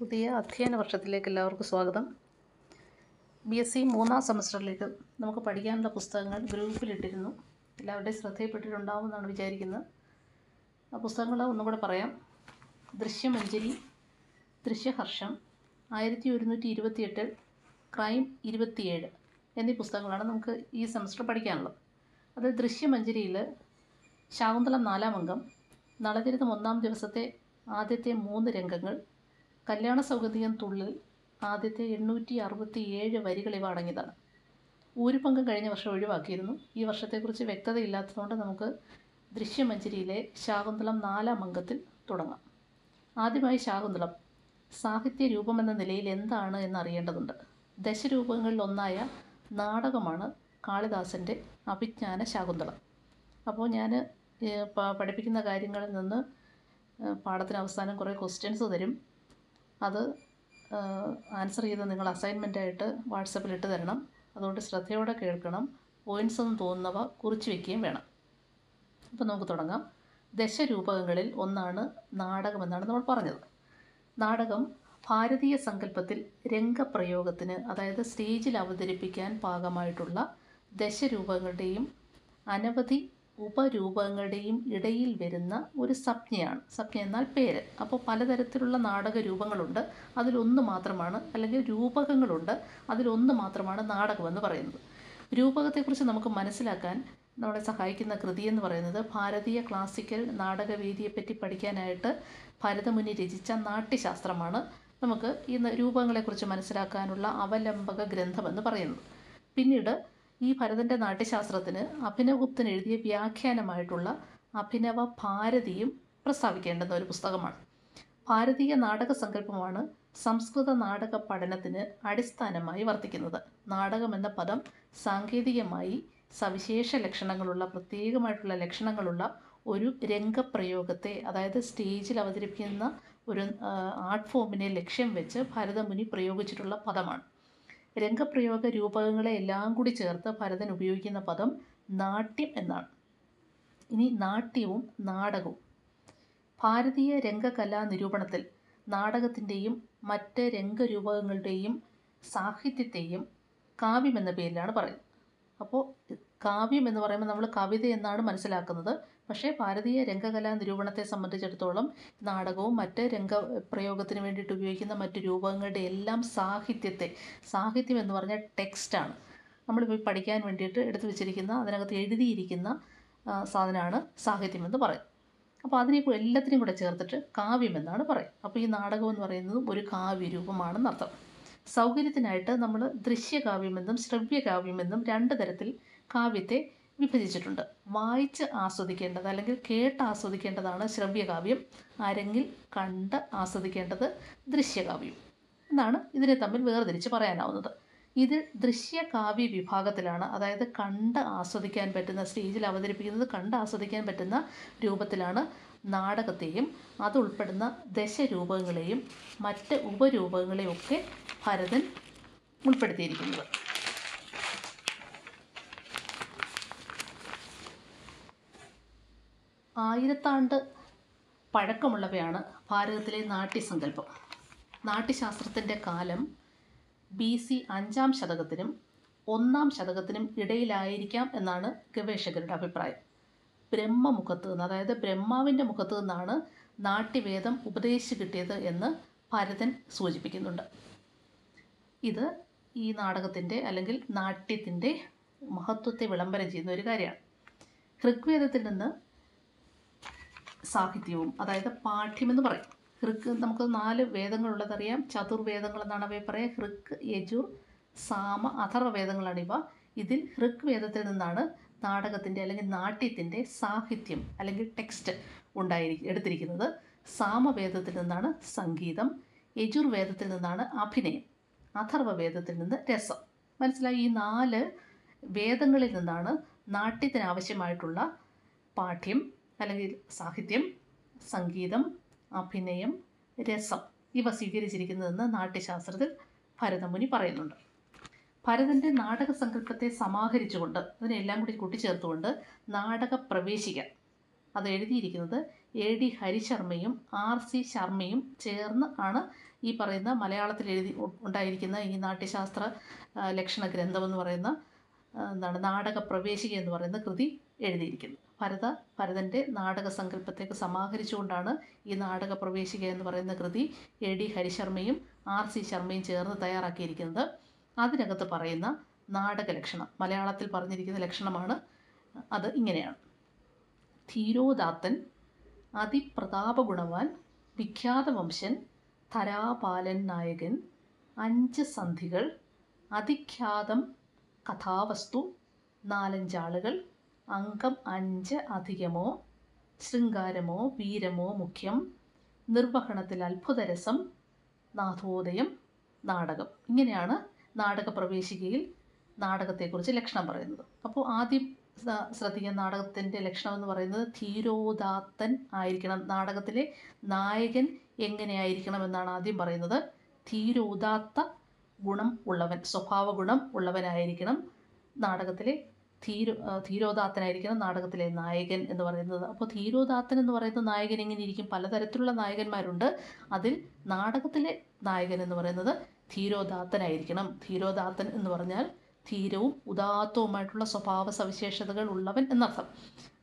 പുതിയ അധ്യയന വർഷത്തിലേക്ക് എല്ലാവർക്കും സ്വാഗതം. ബി എസ് സി മൂന്നാം സെമസ്റ്ററിലേക്ക് നമുക്ക് പഠിക്കാനുള്ള പുസ്തകങ്ങൾ ഗ്രൂപ്പിലിട്ടിരുന്നു. എല്ലാവരുടെയും ശ്രദ്ധയിൽപ്പെട്ടിട്ടുണ്ടാവുമെന്നാണ് വിചാരിക്കുന്നത്. ആ പുസ്തകങ്ങൾ ഒന്നും കൂടെ പറയാം. ദൃശ്യമഞ്ജരി ദൃശ്യഹർഷം ആയിരത്തി ഒരുന്നൂറ്റി ഇരുപത്തിയെട്ട് ക്രൈം ഇരുപത്തിയേഴ് എന്നീ പുസ്തകങ്ങളാണ് നമുക്ക് ഈ സെമസ്റ്റർ പഠിക്കാനുള്ളത്. അത് ദൃശ്യമഞ്ജരിയിൽ ശാകുന്തളം നാലാം അംഗം നളചരിതം ഒന്നാം ദിവസത്തെ ആദ്യത്തെ മൂന്ന് രംഗങ്ങൾ കല്യാണ സൗഗന്ധികം തുള്ളിൽ ആദ്യത്തെ എണ്ണൂറ്റി അറുപത്തി ഏഴ് വരികൾ ഇവ അടങ്ങിയതാണ്. ഊരുപങ്കം കഴിഞ്ഞ വർഷം ഒഴിവാക്കിയിരുന്നു. ഈ വർഷത്തെക്കുറിച്ച് വ്യക്തതയില്ലാത്തതുകൊണ്ട് നമുക്ക് ദൃശ്യമഞ്ജരിയിലെ ശാകുന്തളം നാലാം അംഗത്തിൽ തുടങ്ങാം. ആദ്യമായി ശാകുന്തളം സാഹിത്യ രൂപമെന്ന നിലയിൽ എന്താണ് എന്നറിയേണ്ടതുണ്ട് ദശരൂപങ്ങളിൽ ഒന്നായ നാടകമാണ് കാളിദാസന്റെ അഭിജ്ഞാന ശാകുന്തളം. അപ്പോൾ ഞാൻ പഠിപ്പിക്കുന്ന കാര്യങ്ങളിൽ നിന്ന് പാഠത്തിന് അവസാനം കുറേ ക്വസ്റ്റ്യൻസ് തരും. അത് ആൻസർ ചെയ്ത് നിങ്ങൾ അസൈൻമെന്റായിട്ട് വാട്സപ്പിൽ ഇട്ട് തരണം. അതുകൊണ്ട് ശ്രദ്ധയോടെ കേൾക്കണം. പോയിൻസ് എന്ന് തോന്നുന്നവ കുറിച്ച് വയ്ക്കുകയും വേണം. അപ്പോൾ നമുക്ക് തുടങ്ങാം. ദശരൂപകങ്ങളിൽ ഒന്നാണ് നാടകമെന്നാണ് നമ്മൾ പറഞ്ഞത്. നാടകം ഭാരതീയ സങ്കല്പത്തിൽ രംഗപ്രയോഗത്തിന് അതായത് സ്റ്റേജിൽ അവതരിപ്പിക്കാൻ പാകമായിട്ടുള്ള ദശരൂപങ്ങളുടെയും അനവധി ഉപരൂപങ്ങളുടെയും ഇടയിൽ വരുന്ന ഒരു സംജ്ഞയാണ്. സംജ്ഞ എന്നാൽ പേര്. അപ്പോൾ പലതരത്തിലുള്ള നാടക രൂപങ്ങളുണ്ട് അതിലൊന്ന് മാത്രമാണ് അല്ലെങ്കിൽ രൂപകങ്ങളുണ്ട്. അതിലൊന്ന് മാത്രമാണ് നാടകമെന്ന് പറയുന്നത്. രൂപകത്തെക്കുറിച്ച് നമുക്ക് മനസ്സിലാക്കാൻ നമ്മളെ സഹായിക്കുന്ന കൃതി എന്ന് പറയുന്നത് ഭാരതീയ ക്ലാസിക്കൽ നാടകവേദിയെപ്പറ്റി പഠിക്കാനായിട്ട് ഭരതമുനി രചിച്ച നാട്യശാസ്ത്രമാണ് നമുക്ക് ഈ രൂപങ്ങളെക്കുറിച്ച് മനസ്സിലാക്കാനുള്ള അവലംബക ഗ്രന്ഥമെന്ന് പറയുന്നത്. പിന്നീട് ഈ ഭരതന്റെ നാട്യശാസ്ത്രത്തിന് അഭിനവഗുപ്തൻ എഴുതിയ വ്യാഖ്യാനമായിട്ടുള്ള അഭിനവ ഭാരതിയും പ്രസ്താവിക്കേണ്ടുന്ന ഒരു പുസ്തകമാണ്. ഭാരതീയ നാടക സങ്കല്പമാണ് സംസ്കൃത നാടക പഠനത്തിന് അടിസ്ഥാനമായി വർത്തിക്കുന്നത്. നാടകം എന്ന പദം സാങ്കേതികമായി സവിശേഷ ലക്ഷണങ്ങളുള്ള പ്രത്യേകമായിട്ടുള്ള ലക്ഷണങ്ങളുള്ള ഒരു രംഗപ്രയോഗത്തെ അതായത് സ്റ്റേജിൽ അവതരിപ്പിക്കുന്ന ഒരു ആർട്ട് ഫോമിനെ ലക്ഷ്യം വെച്ച് ഭരതമുനി പ്രയോഗിച്ചിട്ടുള്ള പദമാണ്. രംഗപ്രയോഗ രൂപകങ്ങളെ എല്ലാം കൂടി ചേർത്ത് ഭരതൻ ഉപയോഗിക്കുന്ന പദം നാട്യം എന്നാണ്. ഇനി നാട്യവും നാടകവും. ഭാരതീയ രംഗകലാ നിരൂപണത്തിൽ നാടകത്തിന്റെയും മറ്റ് രംഗരൂപകങ്ങളുടെയും സാഹിത്യത്തെയും കാവ്യമെന്ന പേരിലാണ് പറയുന്നത്. അപ്പോൾ കാവ്യം എന്ന് പറയുമ്പോൾ നമ്മൾ കവിത എന്നാണ് മനസ്സിലാക്കുന്നത്. പക്ഷേ ഭാരതീയ രംഗകലാ നിരൂപണത്തെ സംബന്ധിച്ചിടത്തോളം നാടകവും മറ്റ് രംഗ പ്രയോഗത്തിന് വേണ്ടിയിട്ട് ഉപയോഗിക്കുന്ന മറ്റ് രൂപങ്ങളുടെ എല്ലാം സാഹിത്യത്തെ സാഹിത്യം എന്ന് പറഞ്ഞാൽ ടെക്സ്റ്റാണ് നമ്മളിപ്പോൾ പഠിക്കാൻ വേണ്ടിയിട്ട് എടുത്തു വെച്ചിരിക്കുന്ന അതിനകത്ത് എഴുതിയിരിക്കുന്ന സാധനമാണ് സാഹിത്യം എന്ന് പറയും അപ്പോൾ അതിനെ എല്ലാത്തിനും കൂടെ ചേർത്തിട്ട് കാവ്യം എന്നാണ് പറയും അപ്പോൾ ഈ നാടകം എന്ന് പറയുന്നത് ഒരു കാവ്യരൂപമാണെന്നർത്ഥം. സൗകര്യത്തിനായിട്ട് നമ്മൾ ദൃശ്യകാവ്യമെന്നും ശ്രവ്യകാവ്യമെന്നും രണ്ട് തരത്തിൽ കാവ്യത്തെ വിഭജിച്ചിട്ടുണ്ട്. വായിച്ച് ആസ്വദിക്കേണ്ടത് അല്ലെങ്കിൽ കേട്ട് ആസ്വദിക്കേണ്ടതാണ് ശ്രവ്യകാവ്യം. അരങ്ങിൽ കണ്ട് ആസ്വദിക്കേണ്ടത് ദൃശ്യകാവ്യം. എന്നാണ് ഇതിനെ തമ്മിൽ വേർതിരിച്ച് പറയാനാവുന്നത്. ഇതിൽ ദൃശ്യകാവ്യ വിഭാഗത്തിലാണ് അതായത് കണ്ട് ആസ്വദിക്കാൻ പറ്റുന്ന സ്റ്റേജിൽ അവതരിപ്പിക്കുന്നത് കണ്ട് ആസ്വദിക്കാൻ പറ്റുന്ന രൂപത്തിലാണ് നാടകത്തെയും അതുൾപ്പെടുന്ന ദശരൂപങ്ങളെയും മറ്റ് ഉപരൂപങ്ങളെയും ഒക്കെ ഭരതൻ ഉൾപ്പെടുത്തിയിരിക്കുന്നത്. ആയിരത്താണ്ട് പഴക്കമുള്ളവയാണ് ഭാരതത്തിലെ നാട്യസങ്കല്പം. നാട്യശാസ്ത്രത്തിന്റെ കാലം ബി സി അഞ്ചാം ശതകത്തിനും ഒന്നാം ശതകത്തിനും ഇടയിലായിരിക്കാം എന്നാണ് ഗവേഷകരുടെ അഭിപ്രായം. ബ്രഹ്മമുഖത്ത് നിന്ന് അതായത് ബ്രഹ്മാവിന്റെ മുഖത്ത് നിന്നാണ് നാട്യവേദം ഉപദേശിച്ച് കിട്ടിയത് എന്ന് ഭരതൻ സൂചിപ്പിക്കുന്നുണ്ട്. ഇത് ഈ നാടകത്തിന്റെ അല്ലെങ്കിൽ നാട്യത്തിന്റെ മഹത്വത്തെ വിളംബരം ചെയ്യുന്ന ഒരു കാര്യമാണ്. ഋഗ്വേദത്തിൽ നിന്ന് സാഹിത്യവും അതായത് പാഠ്യമെന്ന് പറയും. ഹൃക്ക് നമുക്ക് നാല് വേദങ്ങളുള്ളതറിയാം ചതുർവേദങ്ങൾ എന്നാണ് അവയെ പറയുക. ഹൃക്ക് യജുർ സാമ അഥർവ വേദങ്ങളാണ് ഇവ. ഇതിൽ ഹൃക് വേദത്തിൽ നിന്നാണ് നാടകത്തിന്റെ അല്ലെങ്കിൽ നാട്യത്തിന്റെ സാഹിത്യം അല്ലെങ്കിൽ ടെക്സ്റ്റ് ഉണ്ടായിരി എടുത്തിരിക്കുന്നത്. സാമവേദത്തിൽ നിന്നാണ് സംഗീതം. യജുർവേദത്തിൽ നിന്നാണ് അഭിനയം. അഥർവ വേദത്തിൽ നിന്ന് രസം. മനസ്സിലായി? ഈ നാല് വേദങ്ങളിൽ നിന്നാണ് നാട്യത്തിനാവശ്യമായിട്ടുള്ള പാഠ്യം. അല്ലെങ്കിൽ സാഹിത്യം സംഗീതം അഭിനയം രസം ഇവ സ്വീകരിച്ചിരിക്കുന്നതെന്ന് നാട്യശാസ്ത്രത്തിൽ ഭരതമുനി പറയുന്നുണ്ട്. ഭരതന്റെ നാടക സങ്കല്പത്തെ സമാഹരിച്ചുകൊണ്ട് അതിനെല്ലാം കൂടി കൂട്ടിച്ചേർത്തുകൊണ്ട് നാടക പ്രവേശിക അത് എഴുതിയിരിക്കുന്നത് എ ഡി ഹരിശർമ്മയും ആർ സി ശർമ്മയും ചേർന്ന് ആണ് ഈ പറയുന്ന മലയാളത്തിൽ എഴുതി ഉണ്ടായിരിക്കുന്ന ഈ നാട്യശാസ്ത്ര ലക്ഷണ ഗ്രന്ഥം എന്ന് പറയുന്ന എന്താണ് നാടക പ്രവേശിക എന്ന് പറയുന്ന കൃതി എഴുതിയിരിക്കുന്നത്. ഭരത ഭരതന്റെ നാടക സങ്കല്പത്തേക്ക് സമാഹരിച്ചുകൊണ്ടാണ് ഈ നാടക പ്രവേശിക എന്ന് പറയുന്ന കൃതി എ ഡി ഹരിശർമ്മയും ആർ സി ശർമ്മയും ചേർന്ന് തയ്യാറാക്കിയിരിക്കുന്നത്. അതിനകത്ത് പറയുന്ന നാടക ലക്ഷണം മലയാളത്തിൽ പറഞ്ഞിരിക്കുന്ന ലക്ഷണമാണ് അത് ഇങ്ങനെയാണ്. ധീരോദാത്തൻ അതിപ്രതാപഗുണവാൻ വിഖ്യാത വംശൻ ധരാപാലൻ നായകൻ അഞ്ച് സന്ധികൾ അതിഖ്യാതം കഥാവസ്തു നാലഞ്ചാളുകൾ അംഗം അഞ്ച് അധികമോ ശൃംഗാരമോ വീരമോ മുഖ്യം നിർവഹണത്തിൽ അത്ഭുതരസം നാഥോദയം നാടകം. ഇങ്ങനെയാണ് നാടകപ്രവേശികയിൽ നാടകത്തെക്കുറിച്ച് ലക്ഷണം പറയുന്നത്. അപ്പോൾ ആദ്യം ശ്രദ്ധിക്കുന്ന നാടകത്തിന്റെ ലക്ഷണം എന്ന് പറയുന്നത് ധീരോദാത്തൻ ആയിരിക്കണം. നാടകത്തിലെ നായകൻ എങ്ങനെയായിരിക്കണം എന്നാണ് ആദ്യം പറയുന്നത്. ധീരോദാത്ത ഗുണം ഉള്ളവൻ സ്വഭാവ ഗുണം ഉള്ളവനായിരിക്കണം നാടകത്തിലെ ധീരോ ധീരോദാത്തനായിരിക്കണം നാടകത്തിലെ നായകൻ എന്ന് പറയുന്നത്. അപ്പോൾ ധീരോദാത്തൻ എന്ന് പറയുന്ന നായകൻ എങ്ങനെ ഇരിക്കും? പലതരത്തിലുള്ള നായകന്മാരുണ്ട്. അതിൽ നാടകത്തിലെ നായകൻ എന്ന് പറയുന്നത് ധീരോദാത്തനായിരിക്കണം. ധീരോദാത്തൻ എന്ന് പറഞ്ഞാൽ ധീരവും ഉദാത്തവുമായിട്ടുള്ള സ്വഭാവ സവിശേഷതകൾ ഉള്ളവൻ എന്നർത്ഥം.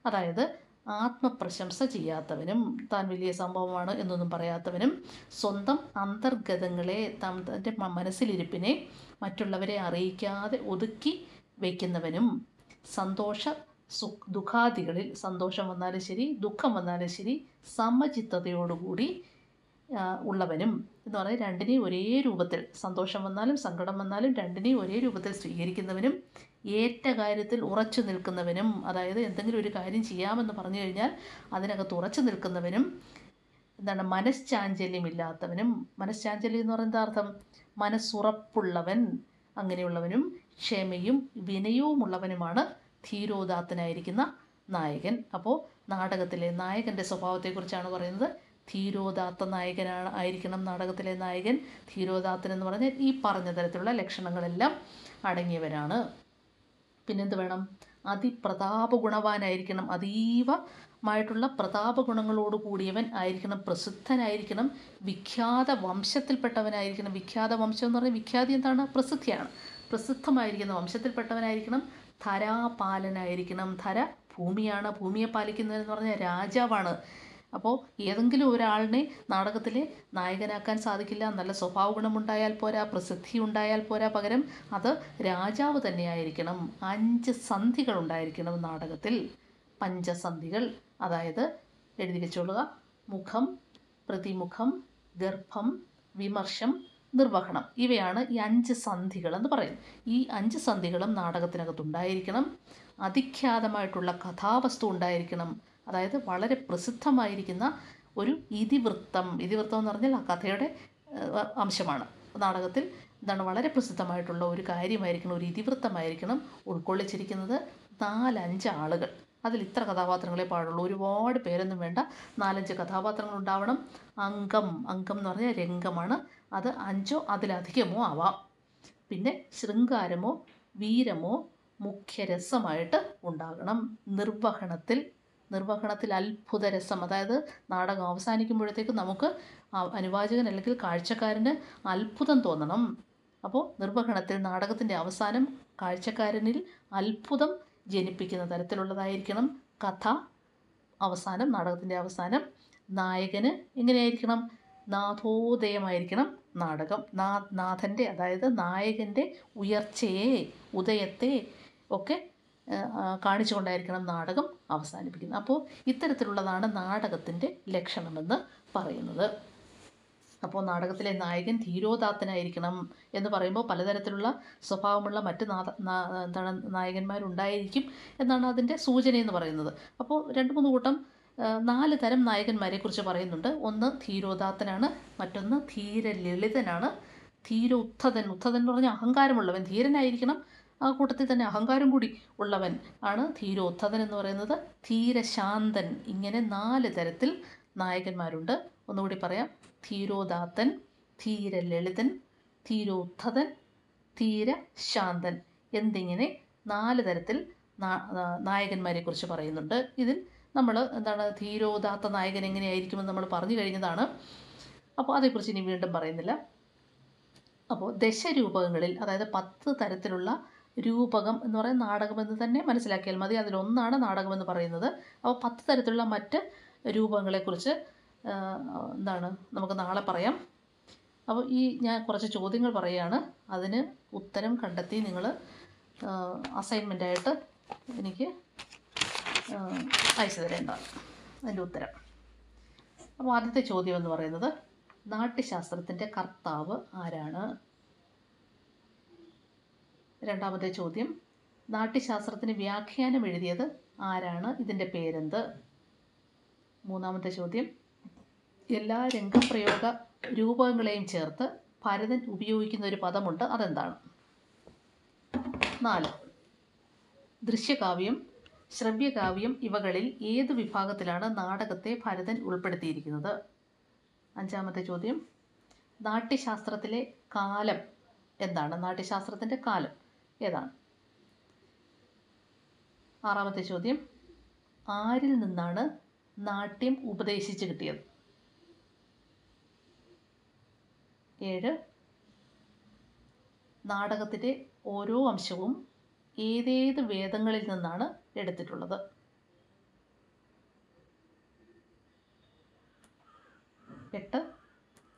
അതായത് ആത്മപ്രശംസ ചെയ്യാത്തവനും താൻ വലിയ സംഭവമാണ് എന്നൊന്നും പറയാത്തവനും സ്വന്തം അന്തർഗതങ്ങളെ തന്റെ മനസ്സിലിരിപ്പിനെ മറ്റുള്ളവരെ അറിയിക്കാതെ ഒതുക്കി വയ്ക്കുന്നവനും സന്തോഷ സു ദുഃഖാദികളിൽ സന്തോഷം വന്നാലും ശരി ദുഃഖം വന്നാലും ശരി സമചിത്തതയോടുകൂടി ഉള്ളവനും എന്ന് പറഞ്ഞാൽ രണ്ടിനെയും ഒരേ രൂപത്തിൽ സന്തോഷം വന്നാലും സങ്കടം വന്നാലും രണ്ടിനെയും ഒരേ രൂപത്തിൽ സ്വീകരിക്കുന്നവനും ഏറ്റ കാര്യത്തിൽ ഉറച്ചു നിൽക്കുന്നവനും അതായത് എന്തെങ്കിലും ഒരു കാര്യം ചെയ്യാമെന്ന് പറഞ്ഞു കഴിഞ്ഞാൽ അതിനകത്ത് ഉറച്ചു നിൽക്കുന്നവനും എന്താണ് മനഃശാഞ്ചല്യമില്ലാത്തവനും മനഃശാഞ്ചല്യം എന്ന് പറയുന്ന അർത്ഥം? മനസ്സുറപ്പുള്ളവൻ അങ്ങനെയുള്ളവനും ക്ഷമയും വിനയവുമുള്ളവനുമാണ് ധീരോദാത്തനായിരിക്കുന്ന നായകൻ. അപ്പോൾ നാടകത്തിലെ നായകന്റെ സ്വഭാവത്തെക്കുറിച്ചാണ് പറയുന്നത്. ധീരോദാത്ത നായകനാണ് ആയിരിക്കണം നാടകത്തിലെ നായകൻ. ധീരോദാത്തൻ എന്ന് പറഞ്ഞാൽ ഈ പറഞ്ഞ തരത്തിലുള്ള ലക്ഷണങ്ങളെല്ലാം അടങ്ങിയവരാണ്. പിന്നെന്ത് വേണം? അതിപ്രതാപ ഗുണവാനായിരിക്കണം അതീവമായിട്ടുള്ള പ്രതാപ ഗുണങ്ങളോട് കൂടിയവൻ ആയിരിക്കണം പ്രസിദ്ധനായിരിക്കണം വിഖ്യാത വംശത്തിൽപ്പെട്ടവനായിരിക്കണം. വിഖ്യാത വംശം എന്ന് പറഞ്ഞാൽ വിഖ്യാതി എന്താണ്? പ്രസിദ്ധിയാണ്. പ്രസിദ്ധമായിരിക്കുന്ന വംശത്തിൽപ്പെട്ടവനായിരിക്കണം ധരാപാലനായിരിക്കണം. ധര ഭൂമിയാണ് ഭൂമിയെ പാലിക്കുന്നതെന്ന് പറഞ്ഞാൽ രാജാവാണ്. അപ്പോൾ ഏതെങ്കിലും ഒരാളിനെ നാടകത്തിലെ നായകനാക്കാൻ സാധിക്കില്ല നല്ല സ്വഭാവ ഗുണമുണ്ടായാൽ പോരാ പ്രസിദ്ധി ഉണ്ടായാൽ പോരാ പകരം അത് രാജാവ് തന്നെയായിരിക്കണം. അഞ്ച് സന്ധികൾ ഉണ്ടായിരിക്കണം നാടകത്തിൽ. പഞ്ചസന്ധികൾ. അതായത് എഴുതി വെച്ചോളുക. മുഖം പ്രതിമുഖം ഗർഭം വിമർശം നിർവഹണം. ഇവയാണ് ഈ അഞ്ച് സന്ധികൾ എന്ന് പറയുന്നത്. ഈ അഞ്ച് സന്ധികളും നാടകത്തിനകത്ത് ഉണ്ടായിരിക്കണം. അതിഖ്യാതമായിട്ടുള്ള കഥാവസ്തു ഉണ്ടായിരിക്കണം. അതായത് വളരെ പ്രസിദ്ധമായിരിക്കുന്ന ഒരു ഇതിവൃത്തം. ഇതിവൃത്തം എന്ന് പറഞ്ഞാൽ ആ കഥയുടെ അംശമാണ്. നാടകത്തിൽ എന്താണ് വളരെ പ്രസിദ്ധമായിട്ടുള്ള ഒരു കാര്യമായിരിക്കണം ഒരു ഇതിവൃത്തമായിരിക്കണം ഉൾക്കൊള്ളിച്ചിരിക്കുന്നത് നാലഞ്ച് ആളുകൾ. അതിൽ ഇത്ര കഥാപാത്രങ്ങളെ പാടുള്ളൂ. ഒരുപാട് പേരൊന്നും വേണ്ട. നാലഞ്ച് കഥാപാത്രങ്ങൾ ഉണ്ടാവണം അംഗം അംഗം എന്ന് പറഞ്ഞാൽ രംഗമാണ്. അത് അഞ്ചോ അതിലധികമോ ആവാം. പിന്നെ ശൃംഗാരമോ വീരമോ മുഖ്യരസമായിട്ട് ഉണ്ടാകണം. നിർവഹണത്തിൽ നിർവഹണത്തിൽ അത്ഭുതരസം അതായത് നാടകം അവസാനിക്കുമ്പോഴത്തേക്ക് നമുക്ക് അനുവാചകൻ അല്ലെങ്കിൽ കാഴ്ചക്കാരന് അത്ഭുതം തോന്നണം. അപ്പോൾ നിർവഹണത്തിൽ നാടകത്തിന്റെ അവസാനം കാഴ്ചക്കാരനിൽ അത്ഭുതം ജനിപ്പിക്കുന്ന തരത്തിലുള്ളതായിരിക്കണം. കഥ അവസാനം നാടകത്തിന്റെ അവസാനം. നായകന് എങ്ങനെയായിരിക്കണം? നാഥോദയമായിരിക്കണം നാടകം. നാ നാഥന്റെ അതായത് നായകന്റെ ഉയർച്ചയെ ഉദയത്തെ ഒക്കെ കാണിച്ചു കൊണ്ടായിരിക്കണം കാണിച്ചുകൊണ്ടായിരിക്കണം നാടകം അവസാനിപ്പിക്കുന്നത്. അപ്പോൾ ഇത്തരത്തിലുള്ളതാണ് നാടകത്തിന്റെ ലക്ഷണമെന്ന് പറയുന്നത്. അപ്പോൾ നാടകത്തിലെ നായകൻ ധീരോദാത്തനായിരിക്കണം എന്ന് പറയുമ്പോൾ പലതരത്തിലുള്ള സ്വഭാവമുള്ള മറ്റ് എന്താണ് നായകന്മാരുണ്ടായിരിക്കും എന്നാണ് അതിന്റെ എന്ന് പറയുന്നത്. അപ്പോൾ രണ്ട് മൂന്ന് കൂട്ടം നാല് തരം നായകന്മാരെ കുറിച്ച് പറയുന്നുണ്ട്. ഒന്ന് ധീരോദാത്തനാണ് മറ്റൊന്ന് ധീരലളിതനാണ്. ധീര ഉദ്ധതൻ ഉദ്ധതൻ എന്ന് പറഞ്ഞാൽ അഹങ്കാരമുള്ളവൻ. ധീരനായിരിക്കണം. ആ കൂട്ടത്തിൽ തന്നെ അഹങ്കാരം കൂടി ഉള്ളവൻ ആണ് ധീരോദ്ധതൻ എന്ന് പറയുന്നത്. ധീരശാന്തൻ. ഇങ്ങനെ നാല് തരത്തിൽ നായകന്മാരുണ്ട്. ഒന്നുകൂടി പറയാം. ധീരോദാത്തൻ ധീരലളിതൻ ധീരോദ്ധതൻ ധീരശാന്തൻ എന്നിങ്ങനെ നാല് തരത്തിൽ നാ- നാ- നായകന്മാരെ കുറിച്ച് പറയുന്നുണ്ട്. ഇതിൽ നമ്മൾ എന്താണ് ധീരോദാത്ത നായകൻ എങ്ങനെയായിരിക്കുമെന്ന് നമ്മൾ പറഞ്ഞു കഴിഞ്ഞതാണ്. അപ്പോൾ അതേക്കുറിച്ച് ഇനി വീണ്ടും പറയുന്നില്ല. അപ്പോൾ ദശരൂപകങ്ങളിൽ അതായത് പത്ത് തരത്തിലുള്ള രൂപകം എന്ന് പറയുന്ന നാടകമെന്ന് തന്നെ മനസ്സിലാക്കിയാൽ മതി. അതിലൊന്നാണ് നാടകമെന്ന് പറയുന്നത്. അപ്പോൾ പത്ത് തരത്തിലുള്ള മറ്റ് രൂപങ്ങളെക്കുറിച്ച് എന്താണ് നമുക്ക് നാളെ പറയാം. അപ്പോൾ ഈ ഞാൻ കുറച്ച് ചോദ്യങ്ങൾ പറയുകയാണ്. അതിന് ഉത്തരം കണ്ടെത്തി നിങ്ങൾ അസൈൻമെന്റായിട്ട് എനിക്ക് അയച്ചു തരേണ്ടതാണ്. അതിന്റെ ഉത്തരം. അപ്പോൾ ആദ്യത്തെ ചോദ്യം എന്ന് പറയുന്നത് നാട്യശാസ്ത്രത്തിന്റെ കർത്താവ് ആരാണ്? രണ്ടാമത്തെ ചോദ്യം നാട്യശാസ്ത്രത്തിന് വ്യാഖ്യാനം എഴുതിയത് ആരാണ്? ഇതിന്റെ പേരെന്ത്? മൂന്നാമത്തെ ചോദ്യം. എല്ലാ രംഗപ്രയോഗ രൂപങ്ങളെയും ചേർത്ത് ഭരതൻ ഉപയോഗിക്കുന്ന ഒരു പദമുണ്ട്. അതെന്താണ്? നാല്. ദൃശ്യകാവ്യം ശ്രവ്യകാവ്യം ഇവകളിൽ ഏത് വിഭാഗത്തിലാണ് നാടകത്തെ ഭരതൻ ഉൾപ്പെടുത്തിയിരിക്കുന്നത്? അഞ്ചാമത്തെ ചോദ്യം. നാട്യശാസ്ത്രത്തിലെ കാലം എന്താണ്? നാട്യശാസ്ത്രത്തിന്റെ കാലം ഏതാണ്? ആറാമത്തെ ചോദ്യം. ആരിൽ നിന്നാണ് നാട്യം ഉപദേശിച്ച് കിട്ടിയത്. ഏഴ്. നാടകത്തിന്റെ ഓരോ അംശവും ഏതേത് വേദങ്ങളിൽ നിന്നാണ് എടുത്തിട്ടുള്ളത്? എട്ട്.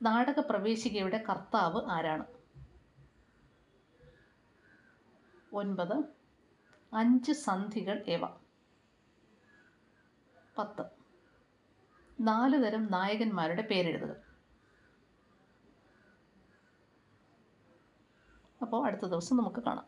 നാടക പ്രവേശികയുടെ കർത്താവ് ആരാണ്? ഒൻപത്. അഞ്ച് സന്ധികൾ ഏവ? പത്ത്. നാല് തരം നായകന്മാരുടെ പേരെഴുതുക. അപ്പോൾ അടുത്ത ദിവസം നമുക്ക് കാണാം.